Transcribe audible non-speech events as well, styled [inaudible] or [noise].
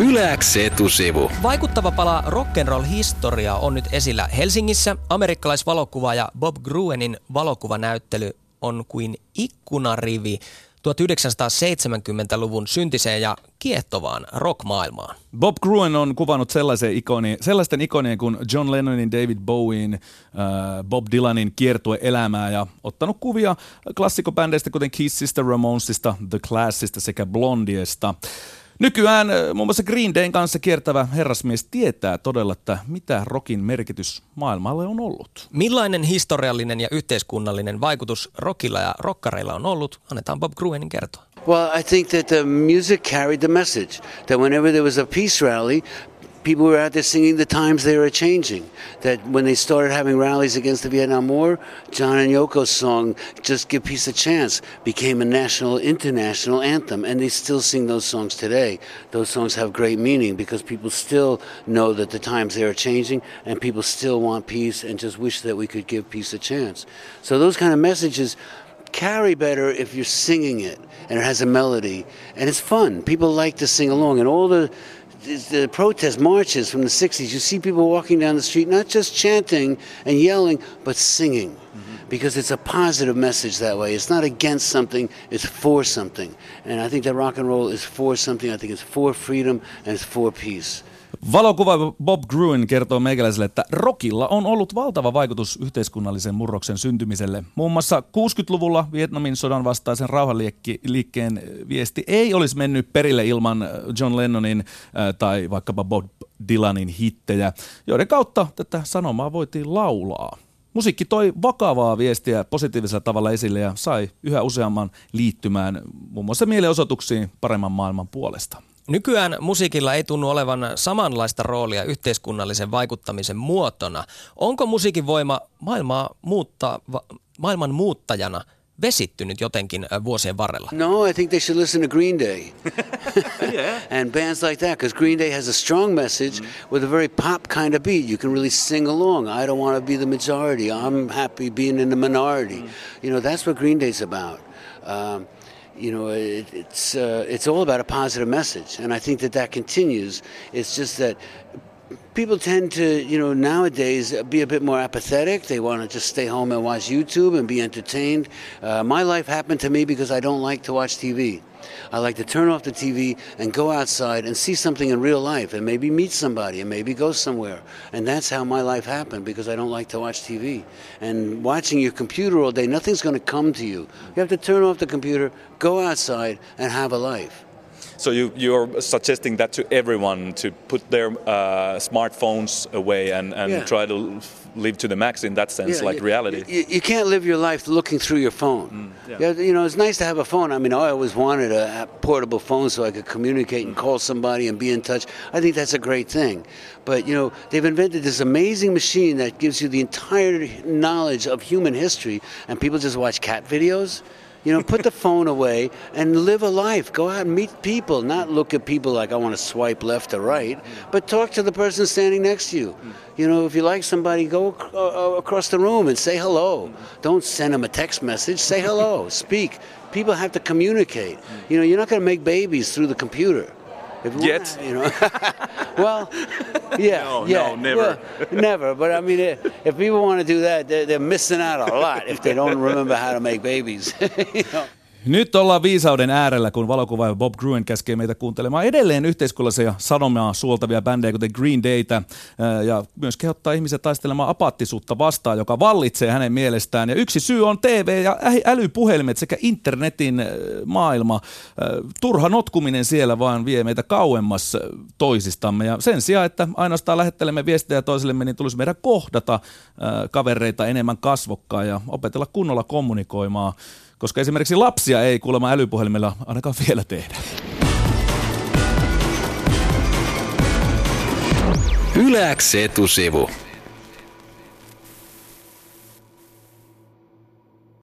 Yläks etusivu. Vaikuttava pala rock'n'roll historia on nyt esillä Helsingissä. Amerikkalaisvalokuvaaja Bob Gruenin valokuvanäyttely on kuin ikkunarivi 1970-luvun syntiseen ja kiehtovaan rockmaailmaan. Bob Gruen on kuvannut sellaisen ikoni, sellaisten ikonien kuin John Lennonin, David Bowein, äh, Bob Dylanin kiertueelämää ja ottanut kuvia klassikobändeistä kuten Kissistä, Ramonesista, The Classista sekä Blondiesta. Nykyään muun muassa Green Dayn kanssa kiertävä herrasmies tietää todella, että mitä rokin merkitys maailmalle on ollut. Millainen historiallinen ja yhteiskunnallinen vaikutus rockilla ja rokkareilla on ollut, annetaan Bob Gruenin kertoa. Well, I think that the music carried the message that whenever there was a peace rally, people were out there singing the times they were changing. That when they started having rallies against the Vietnam War, John and Yoko's song "Just Give Peace a Chance" became a national, international anthem, and they still sing those songs today. Those songs have great meaning because people still know that the times they are changing, and people still want peace and just wish that we could give peace a chance. So those kind of messages carry better if you're singing it and it has a melody and it's fun. People like to sing along, and all the the protest marches from the 60s, you see people walking down the street not just chanting and yelling, but singing. Mm-hmm. Because it's a positive message that way. It's not against something, it's for something. And I think that rock and roll is for something. I think it's for freedom and it's for peace. Valokuva Bob Gruen kertoo meikäläiselle, että rockilla on ollut valtava vaikutus yhteiskunnallisen murroksen syntymiselle. Muun muassa 60-luvulla Vietnamin sodan vastaisen rauhanliikkeen viesti ei olisi mennyt perille ilman John Lennonin äh, tai vaikkapa Bob Dylanin hittejä, joiden kautta tätä sanomaa voitiin laulaa. Musiikki toi vakavaa viestiä positiivisella tavalla esille ja sai yhä useamman liittymään muun muassa mielenosoituksiin paremman maailman puolesta. Nykyään musiikilla ei tunnu olevan samanlaista roolia yhteiskunnallisen vaikuttamisen muotona. Onko musiikin voima maailmaa muuttaa, maailman muuttajana vesittynyt jotenkin vuosien varrella? No, I think they should listen to Green Day. [laughs] yeah. And bands like that, because Green Day has a strong message mm. with a very pop kind of beat. You can really sing along. I don't want to be the majority. I'm happy being in the minority. Mm. You know, that's what Green Day's about. Um, you know, it, it's uh, it's all about a positive message, and I think that that continues. It's just that people tend to, you know, nowadays be a bit more apathetic. They want to just stay home and watch YouTube and be entertained. Uh, my life happened to me because I don't like to watch TV. I like to turn off the TV and go outside and see something in real life and maybe meet somebody and maybe go somewhere. And that's how my life happened because I don't like to watch TV. And watching your computer all day, nothing's going to come to you. You have to turn off the computer, go outside, and have a life. So you, you're suggesting that to everyone to put their uh, smartphones away and, and yeah. try to live to the max in that sense, yeah, like you, reality. You, you, can't live your life looking through your phone. Mm, yeah. You know, it's nice to have a phone. I mean, I always wanted a portable phone so I could communicate and call somebody and be in touch. I think that's a great thing. But, you know, they've invented this amazing machine that gives you the entire knowledge of human history, and people just watch cat videos. You know, put the phone away and live a life. Go out and meet people, not look at people like I want to swipe left or right, but talk to the person standing next to you. You know, if you like somebody, go uh, across the room and say hello. Don't send them a text message. Say hello. Speak. People have to communicate. You know, you're not going to make babies through the computer. If Yet, you know. [laughs] well, [laughs] yeah, no, yeah, no, never, never. But I mean, if people want to do that, they're, they're, missing out a lot if they don't remember how to make babies. [laughs] you know? Nyt ollaan viisauden äärellä, kun valokuvaaja Bob Gruen käskee meitä kuuntelemaan edelleen yhteiskunnallisia sanomaa suoltavia bändejä, kuten Green Daytä, ja myös kehottaa ihmisiä taistelemaan apaattisuutta vastaan, joka vallitsee hänen mielestään. Ja yksi syy on TV ja älypuhelimet sekä internetin maailma. Turha notkuminen siellä vaan vie meitä kauemmas toisistamme. Ja sen sijaan, että ainoastaan lähettelemme viestejä toisillemme, niin tulisi meidän kohdata kavereita enemmän kasvokkaan ja opetella kunnolla kommunikoimaan koska esimerkiksi lapsia ei kuulemma älypuhelimella ainakaan vielä tehdä. Yläks etusivu.